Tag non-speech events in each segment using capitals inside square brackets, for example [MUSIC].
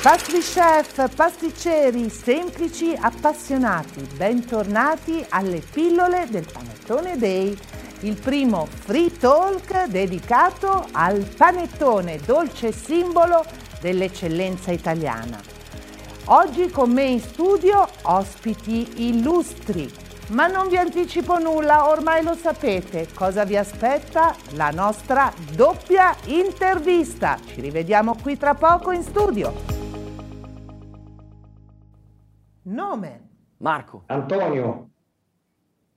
Pastry chef, pasticceri, semplici, appassionati, bentornati alle pillole del Panettone Day, il primo free talk dedicato al panettone, dolce simbolo dell'eccellenza italiana. Oggi con me in studio ospiti illustri, ma non vi anticipo nulla, ormai lo sapete. Cosa vi aspetta? La nostra doppia intervista. Ci rivediamo qui tra poco in studio. Nome. Marco. Antonio.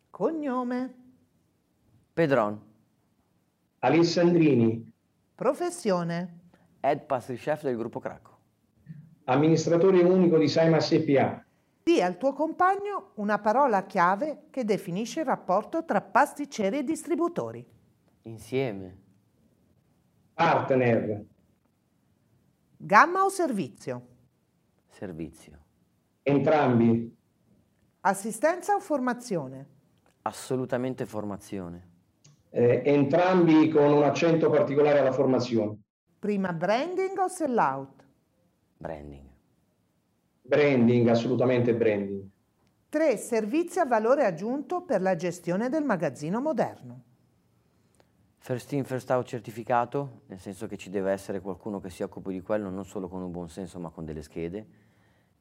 Cognome. Pedron. Alessandrini. Professione. Head pastry chef del gruppo Cracco. Amministratore unico di Saima SPA. Dì al tuo compagno una parola chiave che definisce il rapporto tra pasticceri e distributori. Insieme. Partner. Gamma o servizio? Servizio. Entrambi. Assistenza o formazione? Assolutamente formazione. Eh, entrambi con un accento particolare alla formazione. Prima branding o sell-out? Branding. Branding, assolutamente branding. 3. Servizi a valore aggiunto per la gestione del magazzino moderno. First in, first out certificato, nel senso che ci deve essere qualcuno che si occupi di quello non solo con un buon senso ma con delle schede.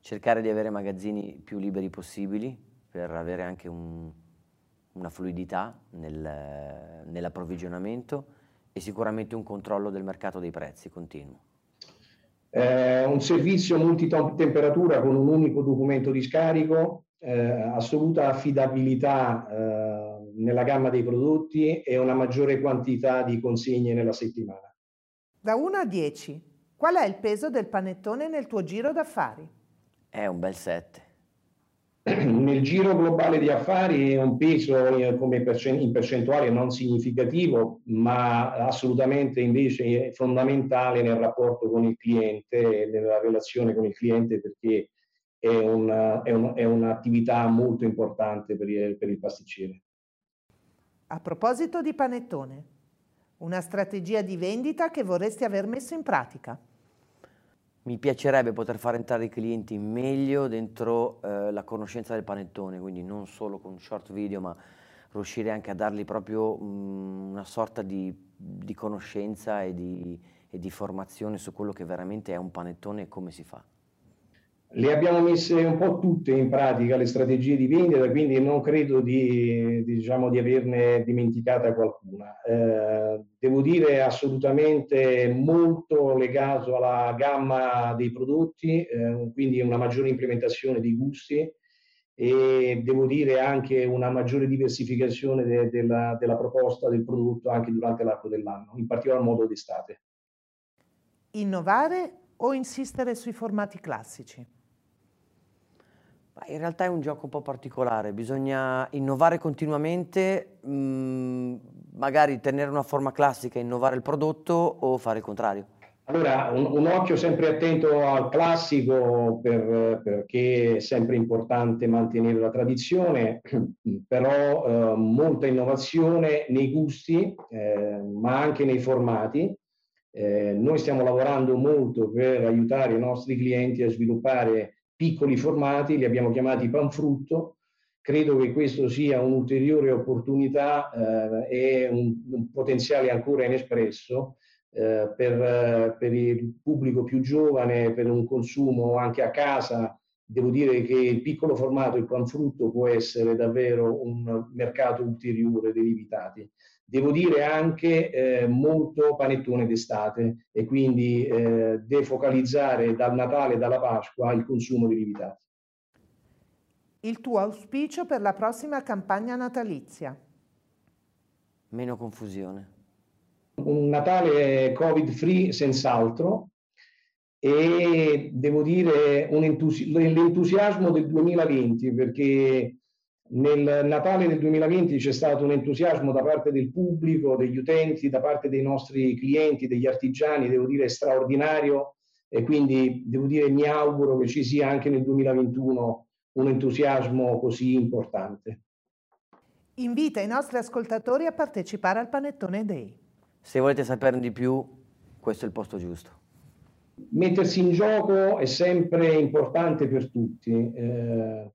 Cercare di avere magazzini più liberi possibili per avere anche un, una fluidità nel, nell'approvvigionamento e sicuramente un controllo del mercato dei prezzi continuo. Eh, un servizio multitemperatura con un unico documento di scarico, eh, assoluta affidabilità eh, nella gamma dei prodotti e una maggiore quantità di consegne nella settimana. Da 1 a 10, qual è il peso del panettone nel tuo giro d'affari? È un bel 7. [CLEARS THROAT] Nel giro globale di affari è un peso come in percentuale non significativo, ma assolutamente invece fondamentale nel rapporto con il cliente, nella relazione con il cliente, perché è, una, è, un, è un'attività molto importante per il, per il pasticcere. A proposito di panettone, una strategia di vendita che vorresti aver messo in pratica? Mi piacerebbe poter far entrare i clienti meglio dentro eh, la conoscenza del panettone, quindi non solo con short video, ma riuscire anche a dargli proprio mh, mm, una sorta di, di conoscenza e di, e di formazione su quello che veramente è un panettone e come si fa. Le abbiamo messe un po' tutte in pratica le strategie di vendita, quindi non credo di, diciamo, di averne dimenticata qualcuna. Eh, devo dire assolutamente molto legato alla gamma dei prodotti, eh, quindi una maggiore implementazione dei gusti e devo dire anche una maggiore diversificazione de, de la, della proposta del prodotto anche durante l'arco dell'anno, in particolar modo d'estate. Innovare o insistere sui formati classici? In realtà è un gioco un po' particolare, bisogna innovare continuamente, mh, mm, magari tenere una forma classica, innovare il prodotto o fare il contrario. Allora, un, un occhio sempre attento al classico per, perché è sempre importante mantenere la tradizione, [CLEARS THROAT] però eh, molta innovazione nei gusti, eh, ma anche nei formati. Eh, noi stiamo lavorando molto per aiutare i nostri clienti a sviluppare piccoli formati, li abbiamo chiamati panfrutto. Credo che questo sia un'ulteriore opportunità eh, e un, un, potenziale ancora inespresso eh, per, per, il pubblico più giovane, per un consumo anche a casa. Devo dire che il piccolo formato, il panfrutto, può essere davvero un mercato ulteriore dei lievitati devo dire anche eh, molto panettone d'estate e quindi eh, defocalizzare dal Natale e dalla Pasqua il consumo di lievitati. Il tuo auspicio per la prossima campagna natalizia? Meno confusione. Un Natale covid free senz'altro e devo dire entusi- l'entusiasmo del 2020 perché nel Natale del 2020 c'è stato un entusiasmo da parte del pubblico, degli utenti, da parte dei nostri clienti, degli artigiani, devo dire straordinario e quindi devo dire mi auguro che ci sia anche nel 2021 un entusiasmo così importante. Invita i nostri ascoltatori a partecipare al Panettone Day. Se volete saperne di più, questo è il posto giusto. mettersi in gioco è sempre importante per tutti. Eh,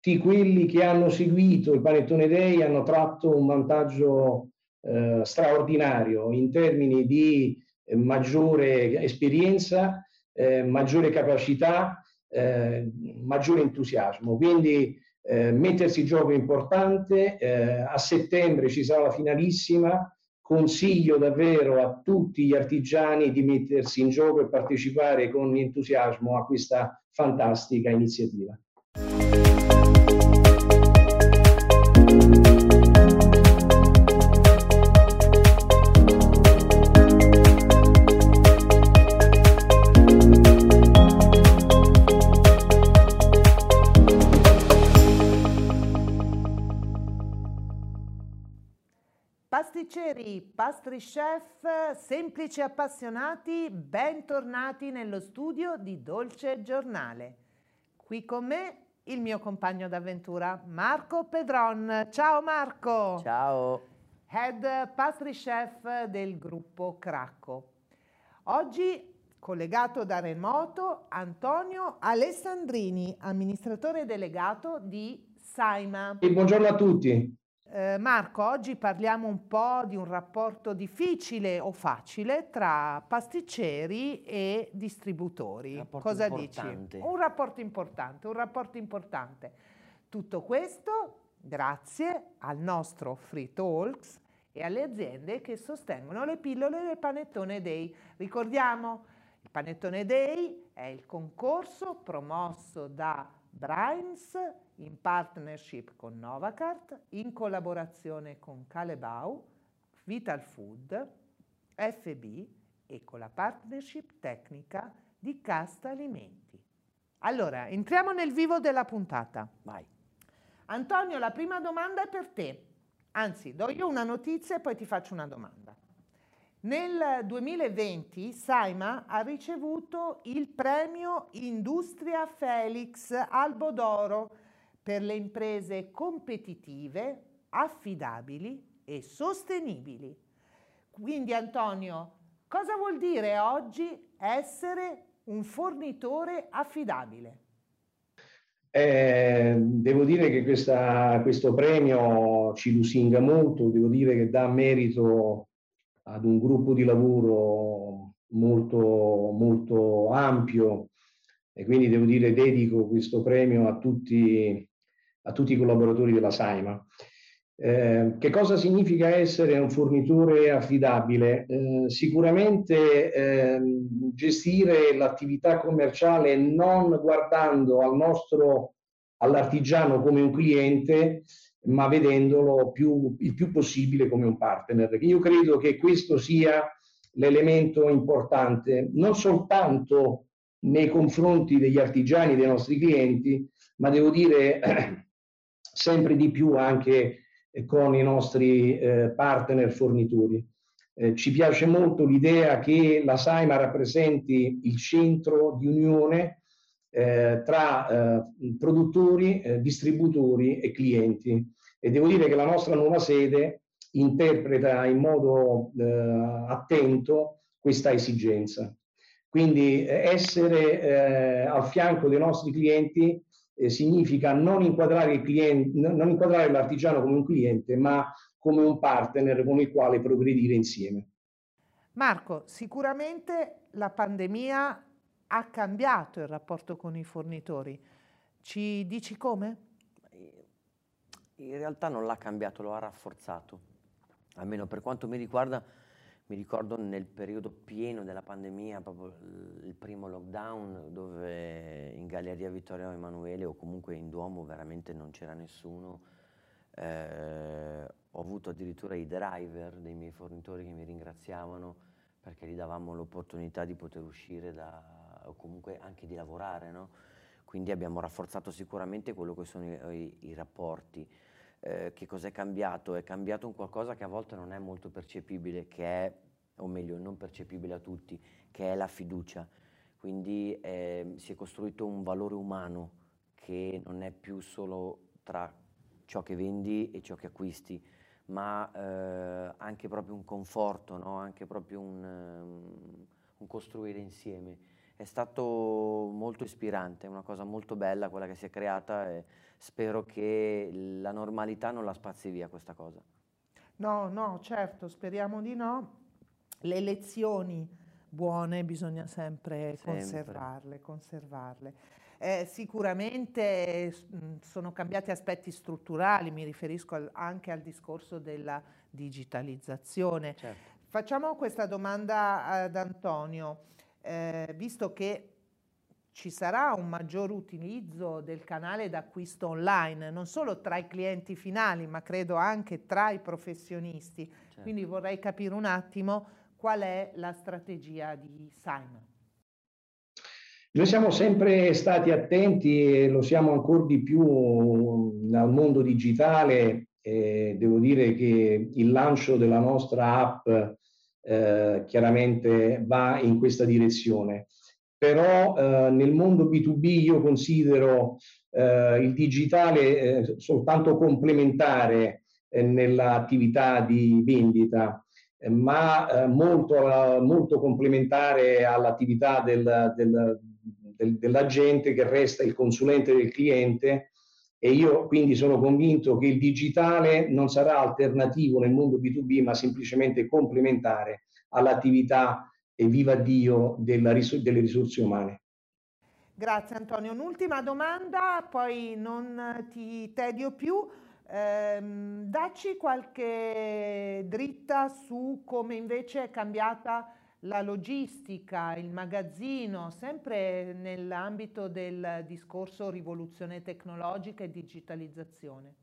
tutti quelli che hanno seguito il Panettone Day hanno tratto un vantaggio eh, straordinario in termini di eh, maggiore esperienza, eh, maggiore capacità, eh, maggiore entusiasmo. Quindi eh, mettersi in gioco è importante. a settembre ci sarà la finalissima consiglio davvero a tutti gli artigiani di mettersi in gioco e partecipare con entusiasmo a questa fantastica iniziativa. Pasticceri, pastry chef, semplici appassionati, bentornati nello studio di Dolce Giornale. Qui con me il mio compagno d'avventura Marco Pedron. Ciao Marco! Ciao! Head pastry chef del gruppo Cracco. Oggi collegato da remoto Antonio Alessandrini, amministratore delegato di Saima. E buongiorno a tutti. Eh, Marco, oggi parliamo un po' di un rapporto difficile o facile tra pasticceri e distributori. Cosa importante. dici? Un rapporto importante, un rapporto importante. Tutto questo grazie al nostro Free Talks e alle aziende che sostengono le pillole del Panettone Day. Ricordiamo, il Panettone Day è il concorso promosso da Brimes in partnership con Novacart, in collaborazione con Calebau, Vital Food, FB e con la partnership tecnica di Casta Alimenti. Allora, entriamo nel vivo della puntata. Vai. Antonio, la prima domanda è per te. Anzi, do io una notizia e poi ti faccio una domanda. Nel 2020 Saima ha ricevuto il premio Industria Felix Albo d'Oro per le imprese competitive, affidabili e sostenibili. Quindi Antonio, cosa vuol dire oggi essere un fornitore affidabile? Eh, devo dire che questa, questo premio ci lusinga molto, devo dire che dà merito ad un gruppo di lavoro molto, molto ampio e quindi devo dire dedico questo premio a tutti, a tutti i collaboratori della Saima. Eh, che cosa significa essere un fornitore affidabile? Eh, sicuramente eh, gestire l'attività commerciale non guardando al nostro, all'artigiano come un cliente, ma vedendolo più, il più possibile come un partner. Io credo che questo sia l'elemento importante, non soltanto nei confronti degli artigiani, dei nostri clienti, ma devo dire [CLEARS THROAT] sempre di più anche con i nostri eh, partner fornitori. Eh, ci piace molto l'idea che la Saima rappresenti il centro di unione eh, tra eh, produttori, eh, distributori e clienti e devo dire che la nostra nuova sede interpreta in modo eh, attento questa esigenza. Quindi eh, essere eh, al fianco dei nostri clienti significa non inquadrare, cliente, non inquadrare l'artigiano come un cliente, ma come un partner con il quale progredire insieme. Marco, sicuramente la pandemia ha cambiato il rapporto con i fornitori. Ci dici come? In realtà non l'ha cambiato, lo ha rafforzato. Almeno per quanto mi riguarda, mi ricordo nel periodo pieno della pandemia, proprio il primo lockdown, dove in Galleria Vittorio Emanuele o comunque in Duomo veramente non c'era nessuno. Eh, ho avuto addirittura i driver dei miei fornitori che mi ringraziavano perché gli davamo l'opportunità di poter uscire da, o comunque anche di lavorare. No? Quindi abbiamo rafforzato sicuramente quello che sono i, i, i rapporti eh, che cos'è cambiato? È cambiato un qualcosa che a volte non è molto percepibile, che è, o meglio, non percepibile a tutti, che è la fiducia. Quindi eh, si è costruito un valore umano che non è più solo tra ciò che vendi e ciò che acquisti, ma eh, anche proprio un conforto, no? anche proprio un, um, un costruire insieme. È stato molto ispirante, è una cosa molto bella quella che si è creata e spero che la normalità non la spazi via questa cosa. No, no, certo, speriamo di no. Le lezioni buone bisogna sempre, sempre. conservarle, conservarle. Eh, sicuramente mh, sono cambiati aspetti strutturali, mi riferisco al, anche al discorso della digitalizzazione. Certo. Facciamo questa domanda ad Antonio, eh, visto che ci sarà un maggior utilizzo del canale d'acquisto online, non solo tra i clienti finali, ma credo anche tra i professionisti. Certo. Quindi vorrei capire un attimo qual è la strategia di Simon. Noi siamo sempre stati attenti e lo siamo ancora di più nel mondo digitale. Eh, devo dire che il lancio della nostra app eh, chiaramente va in questa direzione. Però eh, nel mondo B2B io considero eh, il digitale eh, soltanto complementare eh, nell'attività di vendita ma molto, molto complementare all'attività del, del, del, dell'agente che resta il consulente del cliente e io quindi sono convinto che il digitale non sarà alternativo nel mondo B2B ma semplicemente complementare all'attività e viva Dio della, delle risorse umane. Grazie Antonio. Un'ultima domanda, poi non ti tedio più. Eh, dacci qualche dritta su come invece è cambiata la logistica, il magazzino, sempre nell'ambito del discorso rivoluzione tecnologica e digitalizzazione?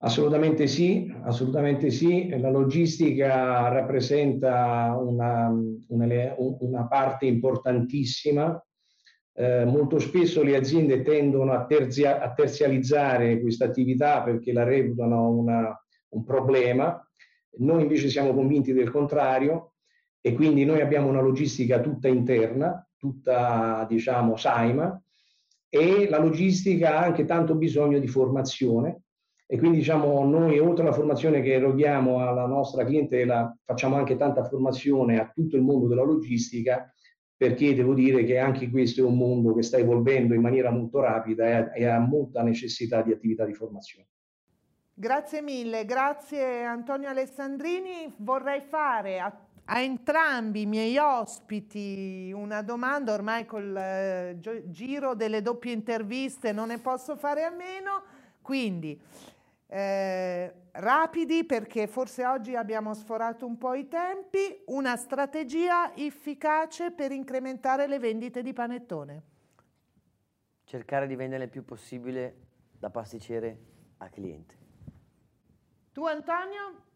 Assolutamente sì, assolutamente sì. La logistica rappresenta una, una, una parte importantissima. Eh, molto spesso le aziende tendono a, terzia, a terzializzare questa attività perché la reputano una, un problema. Noi invece siamo convinti del contrario e quindi noi abbiamo una logistica tutta interna, tutta diciamo Saima e la logistica ha anche tanto bisogno di formazione e quindi diciamo noi oltre alla formazione che eroghiamo alla nostra clientela facciamo anche tanta formazione a tutto il mondo della logistica perché devo dire che anche questo è un mondo che sta evolvendo in maniera molto rapida e ha molta necessità di attività di formazione. Grazie mille, grazie Antonio Alessandrini. Vorrei fare a a entrambi i miei ospiti una domanda, ormai col eh, giro delle doppie interviste non ne posso fare a meno, quindi eh, rapidi perché forse oggi abbiamo sforato un po' i tempi, una strategia efficace per incrementare le vendite di panettone. Cercare di vendere il più possibile da pasticcere al cliente. Tu Antonio?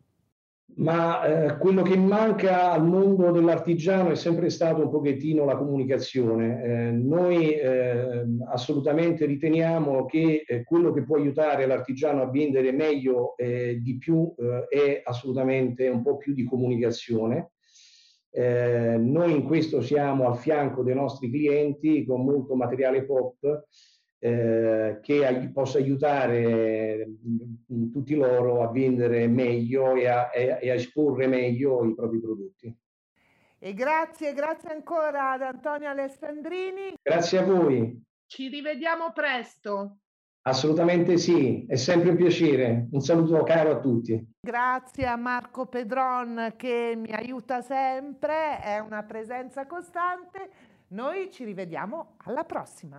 Ma eh, quello che manca al mondo dell'artigiano è sempre stato un pochettino la comunicazione. Eh, noi eh, assolutamente riteniamo che eh, quello che può aiutare l'artigiano a vendere meglio e di più eh, è assolutamente un po' più di comunicazione. Eh, noi in questo siamo al fianco dei nostri clienti con molto materiale pop eh, che ai- possa aiutare mh, mm, tutti loro a vendere meglio e a, e a esporre meglio i propri prodotti. E grazie, grazie ancora ad Antonio Alessandrini. Grazie a voi. Ci rivediamo presto. Assolutamente sì, è sempre un piacere. Un saluto caro a tutti. Grazie a Marco Pedron che mi aiuta sempre, è una presenza costante. Noi ci rivediamo alla prossima.